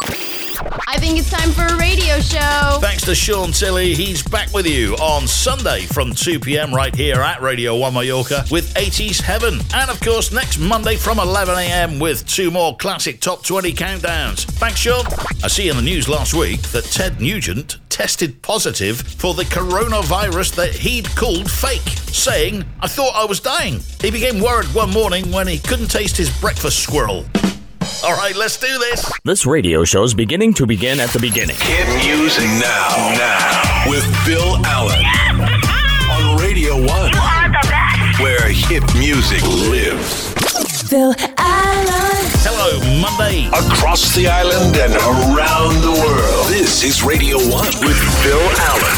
I think it's time for a radio show. Thanks to Sean Tilley, he's back with you on Sunday from 2 p.m. right here at Radio 1 Mallorca with 80s Heaven. And of course, next Monday from 11 a.m. with two more classic top 20 countdowns. Thanks, Sean. I see in the news last week that Ted Nugent tested positive for the coronavirus that he'd called fake, saying, I thought I was dying. He became worried one morning when he couldn't taste his breakfast squirrel. All right, let's do this. This radio show is beginning to begin at the beginning. Hit music now, now with Phil Allen on Radio One, where hit music lives. Phil Allen. Hello, Monday. Across the island and around the world. This is Radio One with Phil Allen.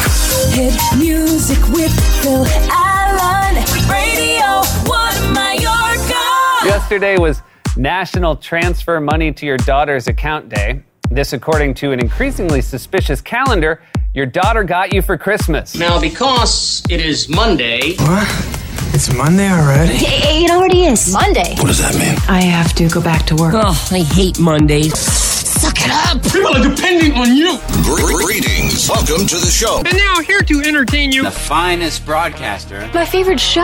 Hit music with Phil Allen. Radio 1 Mallorca. Yesterday was National Transfer Money to Your Daughter's Account Day. This, according to an increasingly suspicious calendar your daughter got you for Christmas. Now, because it is Monday, What? It's Monday already? It already is. Monday. What does that mean? I have to go back to work. Oh, I hate Mondays. Suck it up. people are depending on you. Gre- Greetings. Welcome to the show. And now here to entertain you. The finest broadcaster. My favorite show.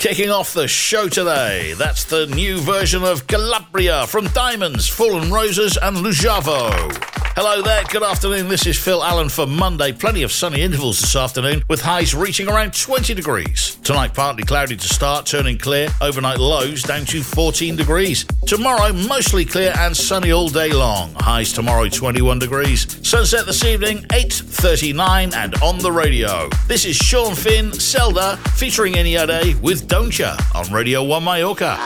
Kicking off the show today, that's the new version of Calabria from Diamonds, Fallen Roses, and Lujavo. Hello there, good afternoon. This is Phil Allen for Monday. Plenty of sunny intervals this afternoon, with highs reaching around 20 degrees. Tonight, partly cloudy to start, turning clear. Overnight lows down to 14 degrees. Tomorrow, mostly clear and sunny all day long. Highs tomorrow, 21 degrees. Sunset this evening, 8.39 and on the radio. This is Sean Finn, Zelda, featuring Eniade with Don't Ya on Radio 1 Mallorca.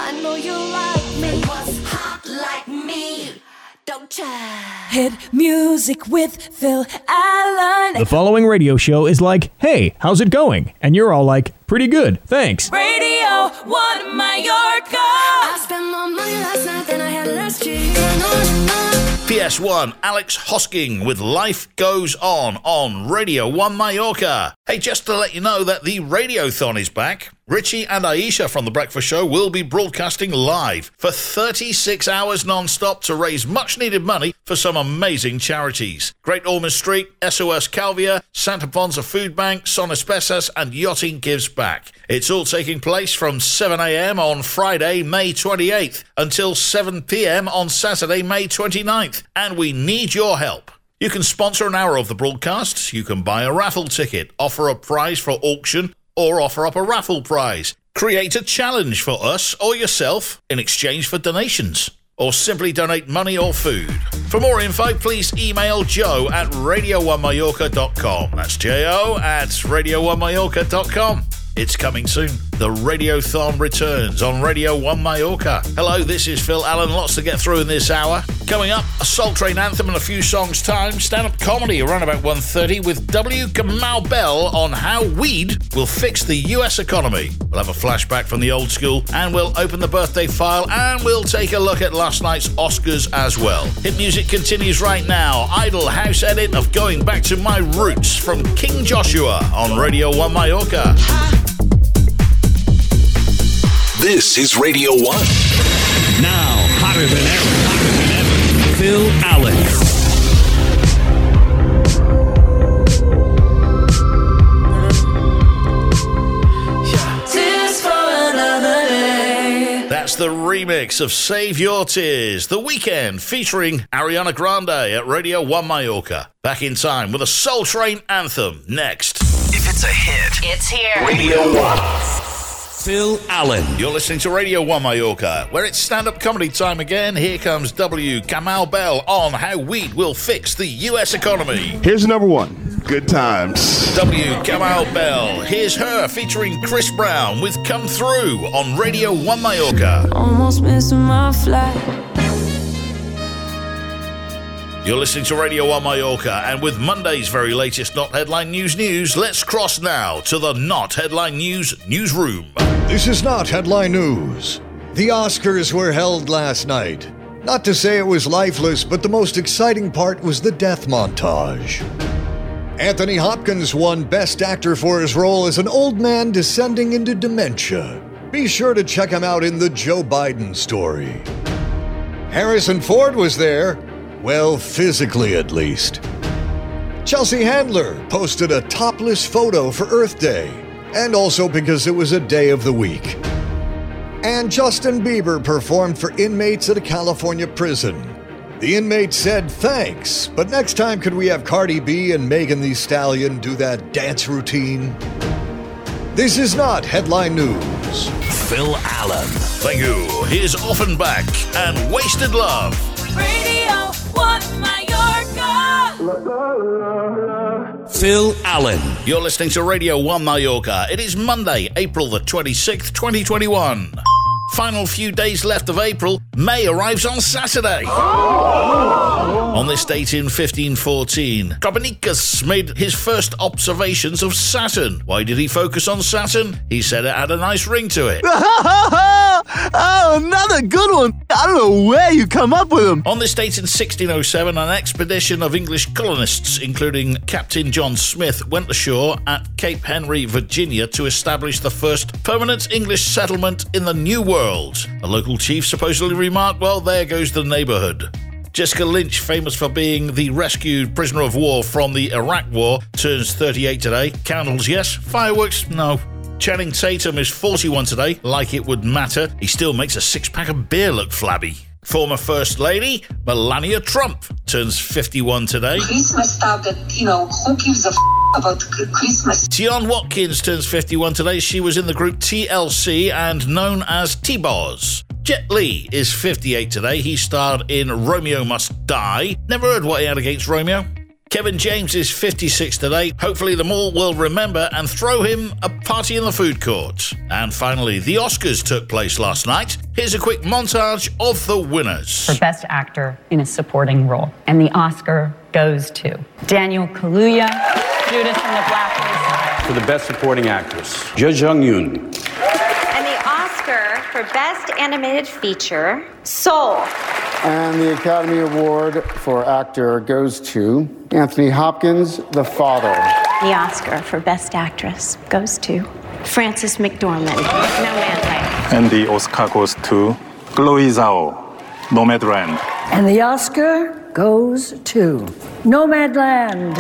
Don't ya? Hit music with Phil Allen. The following radio show is like, hey, how's it going? And you're all like, pretty good, thanks. Radio 1 Mallorca. I spent more money last night than I had last year. And on and on. PS1, Alex Hosking with Life Goes On on Radio 1 Mallorca. Hey, just to let you know that the Radiothon is back. Richie and Aisha from The Breakfast Show will be broadcasting live for 36 hours non-stop to raise much needed money for some amazing charities. Great Ormond Street, SOS Calvia, Santa Ponza Food Bank, Son Pesas and Yachting Gives Back. It's all taking place from 7am on Friday, May 28th until 7pm on Saturday, May 29th. And we need your help. You can sponsor an hour of the broadcast, you can buy a raffle ticket, offer a prize for auction, or offer up a raffle prize. Create a challenge for us or yourself in exchange for donations. Or simply donate money or food. For more info, please email joe at radio1mallorca.com. That's J-O at radio1mallorca.com. It's coming soon. The Radiothon returns on Radio 1 Mallorca. Hello, this is Phil Allen. Lots to get through in this hour. Coming up, a Soul Train anthem and a few songs time. Stand-up comedy around about 1.30 with W. Kamau Bell on how weed will fix the US economy. We'll have a flashback from the old school and we'll open the birthday file and we'll take a look at last night's Oscars as well. Hit music continues right now. Idle house edit of Going Back to My Roots from King Joshua on Radio 1 Mallorca. This is Radio One. Now, hotter than ever, hotter than ever, Phil Allen. Tears for another day. That's the remix of Save Your Tears, the Weeknd featuring Ariana Grande at Radio 1 Mallorca. Back in time with a Soul Train anthem next. If it's a hit, It's here. Radio One. Phil Allen. You're listening to Radio 1 Mallorca, where it's stand up comedy time again. Here comes W. Kamau Bell on how weed will fix the US economy. Here's number one. Good times. W. Kamau Bell. Here's H.E.R. featuring Chris Brown with Come Through on Radio 1 Mallorca. Almost missing my flight. You're listening to Radio 1 Mallorca, and with Monday's very latest Not Headline News news, let's cross now to the Not Headline News newsroom. This is not headline news. The Oscars were held last night. Not to say it was lifeless, but the most exciting part was the death montage. Anthony Hopkins won Best Actor for his role as an old man descending into dementia. Be sure to check him out in the Joe Biden story. Harrison Ford was there, well, physically at least. Chelsea Handler posted a topless photo for Earth Day, and also because it was a day of the week. And Justin Bieber performed for inmates at a California prison. The inmate said thanks, but next time could we have Cardi B and Megan Thee Stallion do that dance routine? This is not headline news. Phil Allen. Thank you. Here's Ofenbach and back. And Wasted Love. Radio 1 Mallorca. Phil Allen. You're listening to Radio 1 Mallorca. It is Monday, April the 26th, 2021. Final few days left of April, May arrives on Saturday. Oh! On this date in 1514, Copernicus made his first observations of Saturn. Why did he focus on Saturn? He said it had a nice ring to it. oh, another good one. I don't know where you come up with them. On this date in 1607, an expedition of English colonists, including Captain John Smith, went ashore at Cape Henry, Virginia, to establish the first permanent English settlement in the New World. A local chief supposedly remarked, Well, there goes the neighborhood. Jessica Lynch, famous for being the rescued prisoner of war from the Iraq War, turns 38 today. Candles, yes. Fireworks, no. Channing Tatum is 41 today, like it would matter. He still makes a six pack of beer look flabby. Former First Lady Melania Trump turns 51 today. Christmas stuff that, you know, who gives a f- about Christmas? Tionne Watkins turns 51 today. She was in the group TLC and known as T-Boz. Jet Li is 58 today. He starred in Romeo Must Die. Never heard what he had against Romeo. Kevin James is 56 today. Hopefully, the mall will remember and throw him a party in the food court. And finally, the Oscars took place last night. Here's a quick montage of the winners. For Best Actor in a Supporting Role. And the Oscar goes to Daniel Kaluuya, Judas and the Black Messiah. For the Best Supporting Actress, Yuh-jung Youn. And the Oscar for Best Animated Feature, Soul. And the Academy Award for Actor goes to Anthony Hopkins, The Father. The Oscar for Best Actress goes to Frances McDormand, Nomadland. And the Oscar goes to Chloe Zhao, Nomadland. And the Oscar goes to Nomadland.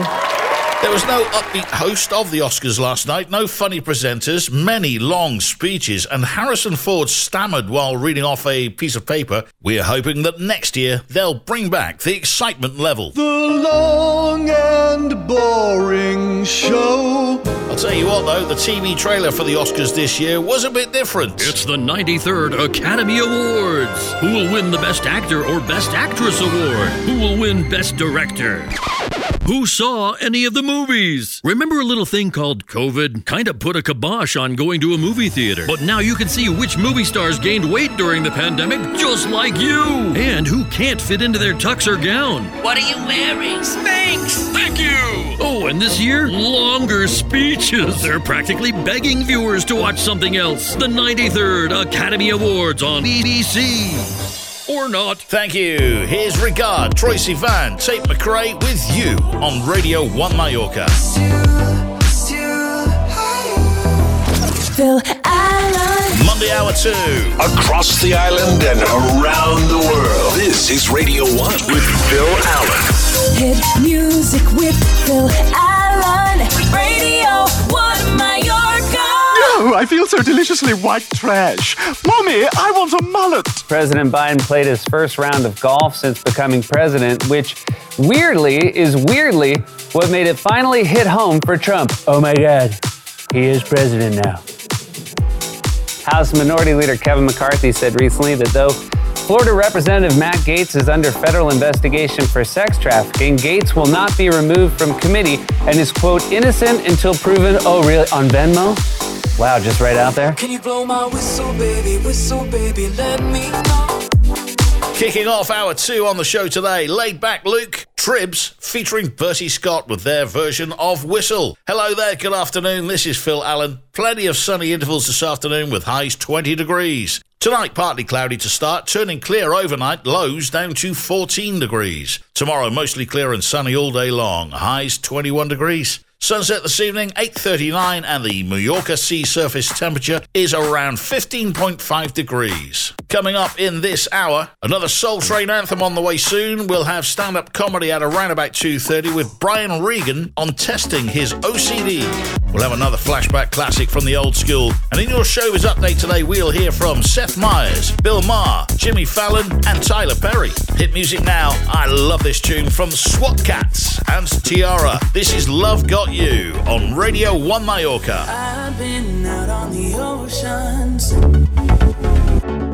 There was no upbeat host of the Oscars last night, no funny presenters, many long speeches, and Harrison Ford stammered while reading off a piece of paper. We're hoping that next year they'll bring back the excitement level. The long and boring show. I'll tell you what, though, the TV trailer for the Oscars this year was a bit different. It's the 93rd Academy Awards. Who will win the Best Actor or Best Actress award? Who will win Best Director? Who saw any of the movies? Remember a little thing called COVID? Kind of put a kibosh on going to a movie theater. But now you can see which movie stars gained weight during the pandemic, just like you. And who can't fit into their tux or gown. What are you wearing? Spanx! Thank you! Oh, and this year, longer speeches. They're practically begging viewers to watch something else. The 93rd Academy Awards on BBC or not. Thank you. Here's Regard, Troye Sivan, Tate McRae with you on Radio 1 Mallorca. Phil Allen. Monday Hour 2. Across the island and around the world. This is Radio 1 with Phil Allen. Hit music with Phil Allen. Radio 1 Mallorca. Oh, I feel so deliciously white trash. Mommy, I want a mullet. President Biden played his first round of golf since becoming president, which weirdly is weirdly what made it finally hit home for Trump. Oh my God, he is president now. House Minority Leader Kevin McCarthy said recently that though Florida Representative Matt Gaetz is under federal investigation for sex trafficking, Gaetz will not be removed from committee and is, quote, innocent until proven, oh, really, on Venmo? Wow, just right out there. Can you blow my whistle, baby? Whistle, baby, let me know. Kicking off hour two on the show today, Laid Back Luke, Tribbs, featuring Bertie Scott with their version of Whistle. Hello there, good afternoon. This is Phil Allen. Plenty of sunny intervals this afternoon with highs 20 degrees. Tonight, partly cloudy to start, turning clear overnight, lows down to 14 degrees. Tomorrow, mostly clear and sunny all day long, highs 21 degrees. Sunset this evening, 8.39, and the Mallorca sea surface temperature is around 15.5 degrees. Coming up in this hour, another Soul Train anthem on the way soon. We'll have stand-up comedy at around about 2.30 with Brian Regan on testing his OCD. We'll have another flashback classic from the old school. And in your showbiz update today, we'll hear from Seth Meyers, Bill Maher, Jimmy Fallon, and Tyler Perry. Hit music now. I love this tune from SWAT Cats and Tiara. This is Love Got You on Radio 1 Mallorca. I've been out on the oceans.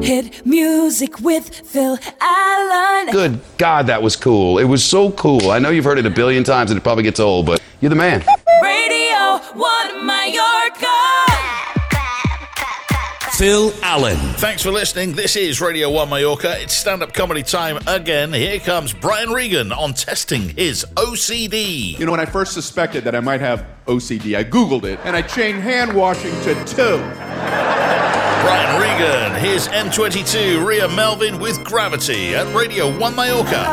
Hit music with Phil Allen. Good God, that was cool. It was so cool. I know you've heard it a billion times and it probably gets old, but you're the man. Phil Allen. Thanks for listening. This is Radio 1 Mallorca. It's stand up comedy time again. Here comes Brian Regan on testing his OCD. You know, when I first suspected that I might have OCD, I Googled it and I changed hand washing to two. Brian Regan, here's M22, Ria Melvin with Gravity at Radio 1 Mallorca.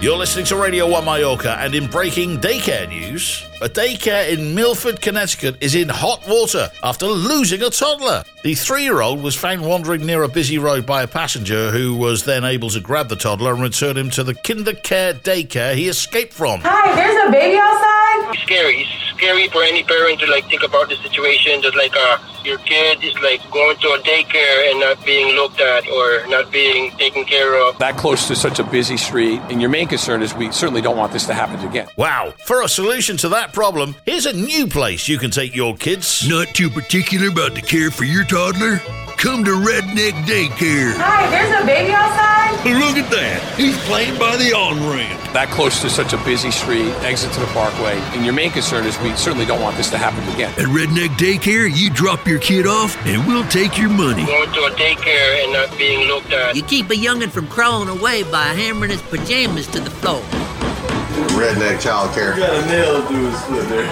You're listening to Radio 1 Mallorca, and in breaking daycare news, a daycare in Milford, Connecticut is in hot water after losing a toddler. The three year old was found wandering near a busy road by a passenger who was then able to grab the toddler and return him to the kindercare daycare he escaped from. Hi, there's a baby outside. It's scary. It's scary for any parent to like think about the situation. Just like uh, your kid is like going to a daycare and not being looked at or not being taken care of. That close to such a busy street, and your main concern is we certainly don't want this to happen again. Wow. For a solution to that problem, here's a new place you can take your kids. Not too particular about the care for your toddler? Come to Redneck Daycare. Hi, there's a baby outside. Look at that. He's playing by the on ramp. That close to such a busy street, exit to the parkway, and your main concern is we certainly don't want this to happen again. At Redneck Daycare, you drop your kid off and we'll take your money. Going to a daycare and not being looked at. You keep a youngin' from crawling away by hammering his pajamas to the floor. Redneck child care. You got a nail through his foot there.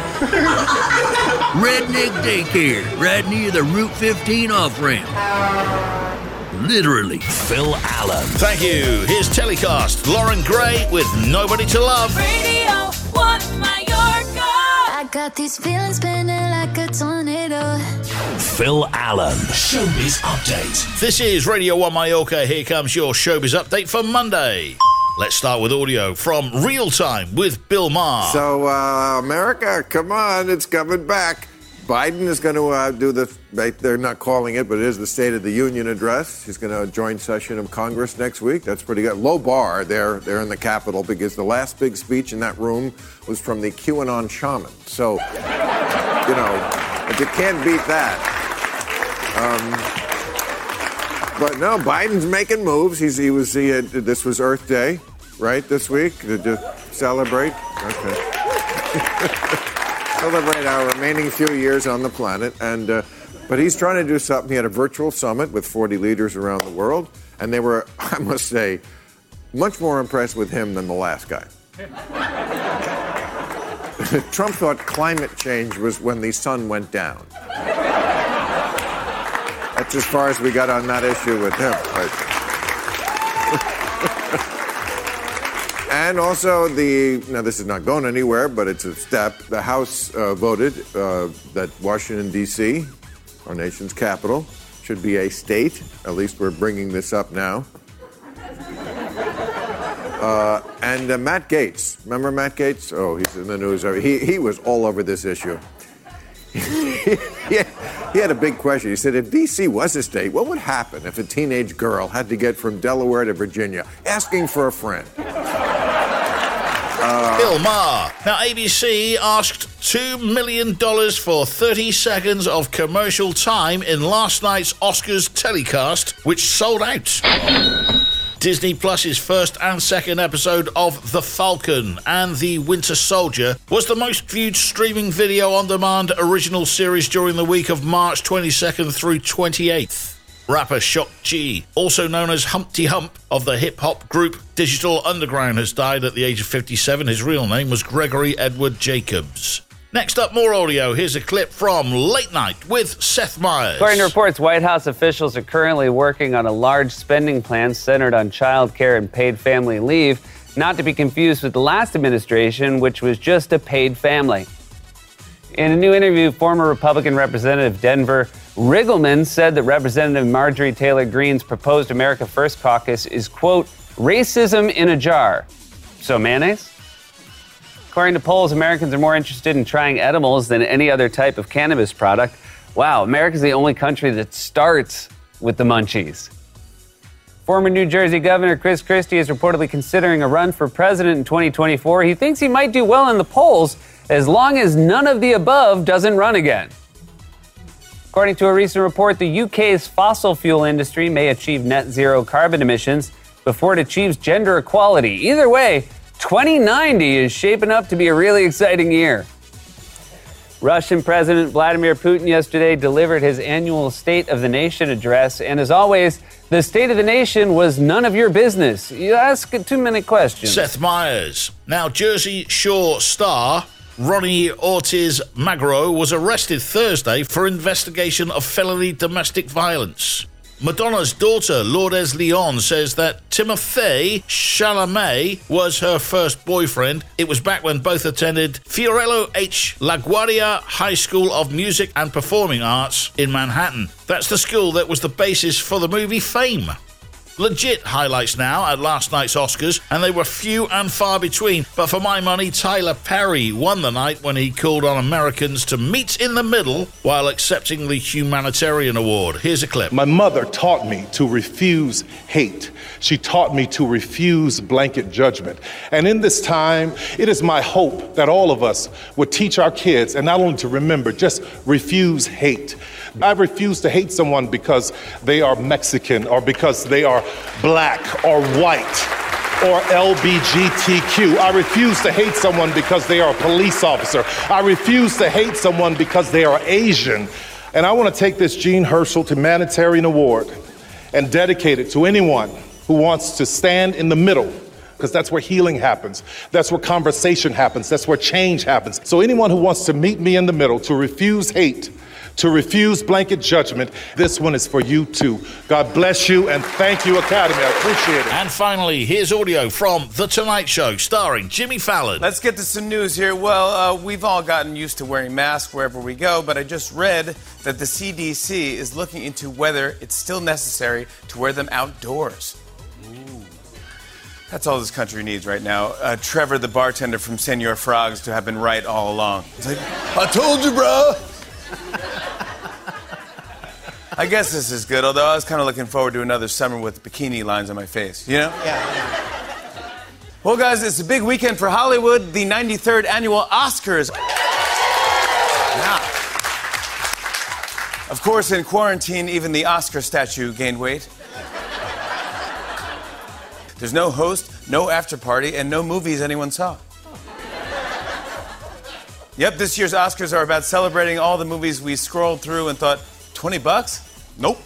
Redneck Daycare, right near the Route 15 off ramp. Literally. Phil Allen. Thank you. Here's Telykast Lauren Gray with Nobody to Love. Radio 1 Mallorca. I got these feelings spinning like a tornado. Phil Allen. Showbiz Update. This is Radio 1 Mallorca. Here comes your Showbiz Update for Monday. Let's start with audio from Real Time with Bill Maher. So, uh, America, come on, it's coming back. Biden is going to uh, do the, they- they're not calling it, but it is the State of the Union address. He's going to join session of Congress next week. That's pretty good. Low bar there, there in the Capitol because the last big speech in that room was from the QAnon shaman. So, you know, but you can't beat that. Um, but no, Biden's making moves. He's, he was, he had, this was Earth Day, right, this week? Did you celebrate? Okay. celebrate our remaining few years on the planet. And uh, but he's trying to do something. He had a virtual summit with 40 leaders around the world, and they were, I must say, much more impressed with him than the last guy. Trump thought climate change was when the sun went down. That's as far as we got on that issue with him. But- and also, the now this is not going anywhere, but it's a step. The House uh, voted uh, that Washington D.C., our nation's capital, should be a state. At least we're bringing this up now. Uh, and uh, Matt Gaetz, remember Matt Gaetz? Oh, he's in the news. He, he was all over this issue. he, had, he had a big question. He said, if D.C. was a state, what would happen if a teenage girl had to get from Delaware to Virginia asking for a friend? Bill Maher. Now, ABC asked $2 million for 30 seconds of commercial time in last night's Oscars telecast, which sold out. Disney Plus's first and second episode of The Falcon and the Winter Soldier was the most viewed streaming video on demand original series during the week of March 22nd through 28th. Rapper Shock G, also known as Humpty Hump of the hip hop group Digital Underground, has died at the age of 57. His real name was Gregory Edward Jacobs. Next up, more audio. Here's a clip from Late Night with Seth Meyers. According to reports, White House officials are currently working on a large spending plan centered on child care and paid family leave. not to be confused with the last administration, which was just a paid family. In a new interview, former Republican Representative Denver Riggleman said that Representative Marjorie Taylor Greene's proposed America First caucus is, quote, racism in a jar. So, mayonnaise? According to polls, Americans are more interested in trying edibles than any other type of cannabis product. Wow, America's the only country that starts with the munchies. Former New Jersey Governor Chris Christie is reportedly considering a run for president in 2024. He thinks he might do well in the polls as long as none of the above doesn't run again. According to a recent report, the UK's fossil fuel industry may achieve net zero carbon emissions before it achieves gender equality. Either way, 2090 is shaping up to be a really exciting year. Russian President Vladimir Putin yesterday delivered his annual State of the Nation address, and as always, the State of the Nation was none of your business. You ask a two minute question. Seth Meyers. Now, Jersey Shore star Ronnie Ortiz Magro was arrested Thursday for investigation of felony domestic violence. Madonna's daughter, Lourdes Leon, says that Timothée Chalamet was her first boyfriend. It was back when both attended Fiorello H. LaGuardia High School of Music and Performing Arts in Manhattan. That's the school that was the basis for the movie Fame. Legit highlights now at last night's Oscars, and they were few and far between. But for my money, Tyler Perry won the night when he called on Americans to meet in the middle while accepting the Humanitarian Award. Here's a clip. My mother taught me to refuse hate. She taught me to refuse blanket judgment. And in this time, it is my hope that all of us would teach our kids, and not only to remember, just refuse hate. I refuse to hate someone because they are Mexican or because they are black or white or LBGTQ. I refuse to hate someone because they are a police officer. I refuse to hate someone because they are Asian. And I want to take this Jean Hersholt Humanitarian Award and dedicate it to anyone who wants to stand in the middle because that's where healing happens. That's where conversation happens. That's where change happens. So, anyone who wants to meet me in the middle, to refuse hate, to refuse blanket judgment. This one is for you too. God bless you and thank you, Academy. I appreciate it. And finally, here's audio from The Tonight Show starring Jimmy Fallon. Let's get to some news here. Well, uh, we've all gotten used to wearing masks wherever we go, but I just read that the CDC is looking into whether it's still necessary to wear them outdoors. That's all this country needs right now. Uh, Trevor, the bartender from Senor Frogs, to have been right all along. He's like, I told you, bro. I guess this is good, although I was kind of looking forward to another summer with bikini lines on my face, you know? Yeah. Well, guys, it's a big weekend for Hollywood, the 93rd annual Oscars. Yeah. Of course, in quarantine, even the Oscar statue gained weight. There's no host, no after party, and no movies anyone saw. Yep, this year's Oscars are about celebrating all the movies we scrolled through and thought, 20 bucks? Nope.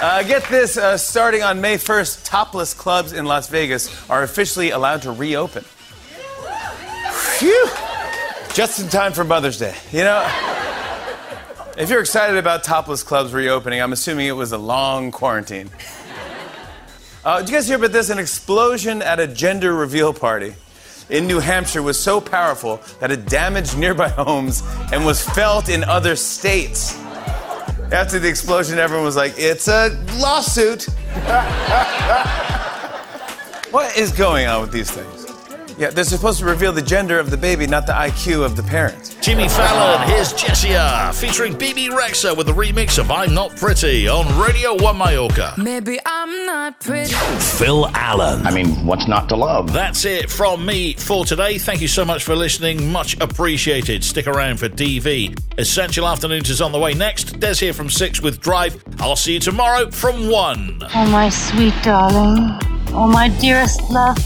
Uh, get this uh, starting on May 1st, topless clubs in Las Vegas are officially allowed to reopen. Phew! Just in time for Mother's Day. You know, if you're excited about topless clubs reopening, I'm assuming it was a long quarantine. Uh, did you guys hear about this? An explosion at a gender reveal party in New Hampshire was so powerful that it damaged nearby homes and was felt in other states. After the explosion, everyone was like, it's a lawsuit. what is going on with these things? Yeah, they're supposed to reveal the gender of the baby, not the IQ of the parents. Jimmy Fallon, here's Jessia, featuring Bebe Rexha with a remix of I'm Not Pretty on Radio 1 Mallorca. Maybe I'm not pretty. Phil Allen. I mean, what's not to love? That's it from me for today. Thank you so much for listening. Much appreciated. Stick around for DV. Essential Afternoons is on the way next. Des here from 6 with Drive. I'll see you tomorrow from 1. Oh, my sweet darling. Oh, my dearest love.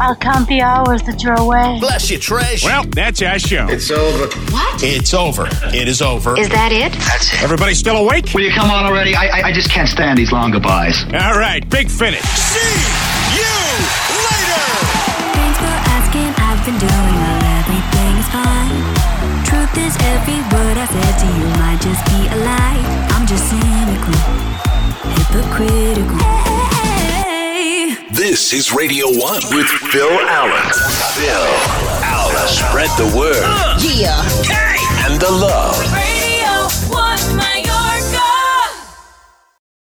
I'll count the hours that you're away. Bless you, Trish. Well, that's our show. It's over. What? It's over. It is over. Is that it? That's it. Everybody still awake? Will you come on already? I, I, I just can't stand these long goodbyes. All right, big finish. See you later. Thanks for asking. I've been doing well. Everything is fine. Truth is, every word I said to you might just be a lie. I'm just cynical, hypocritical. Hey. This is Radio 1 with Phil Allen. Phil Allen. Spread the word Yeah. and the love.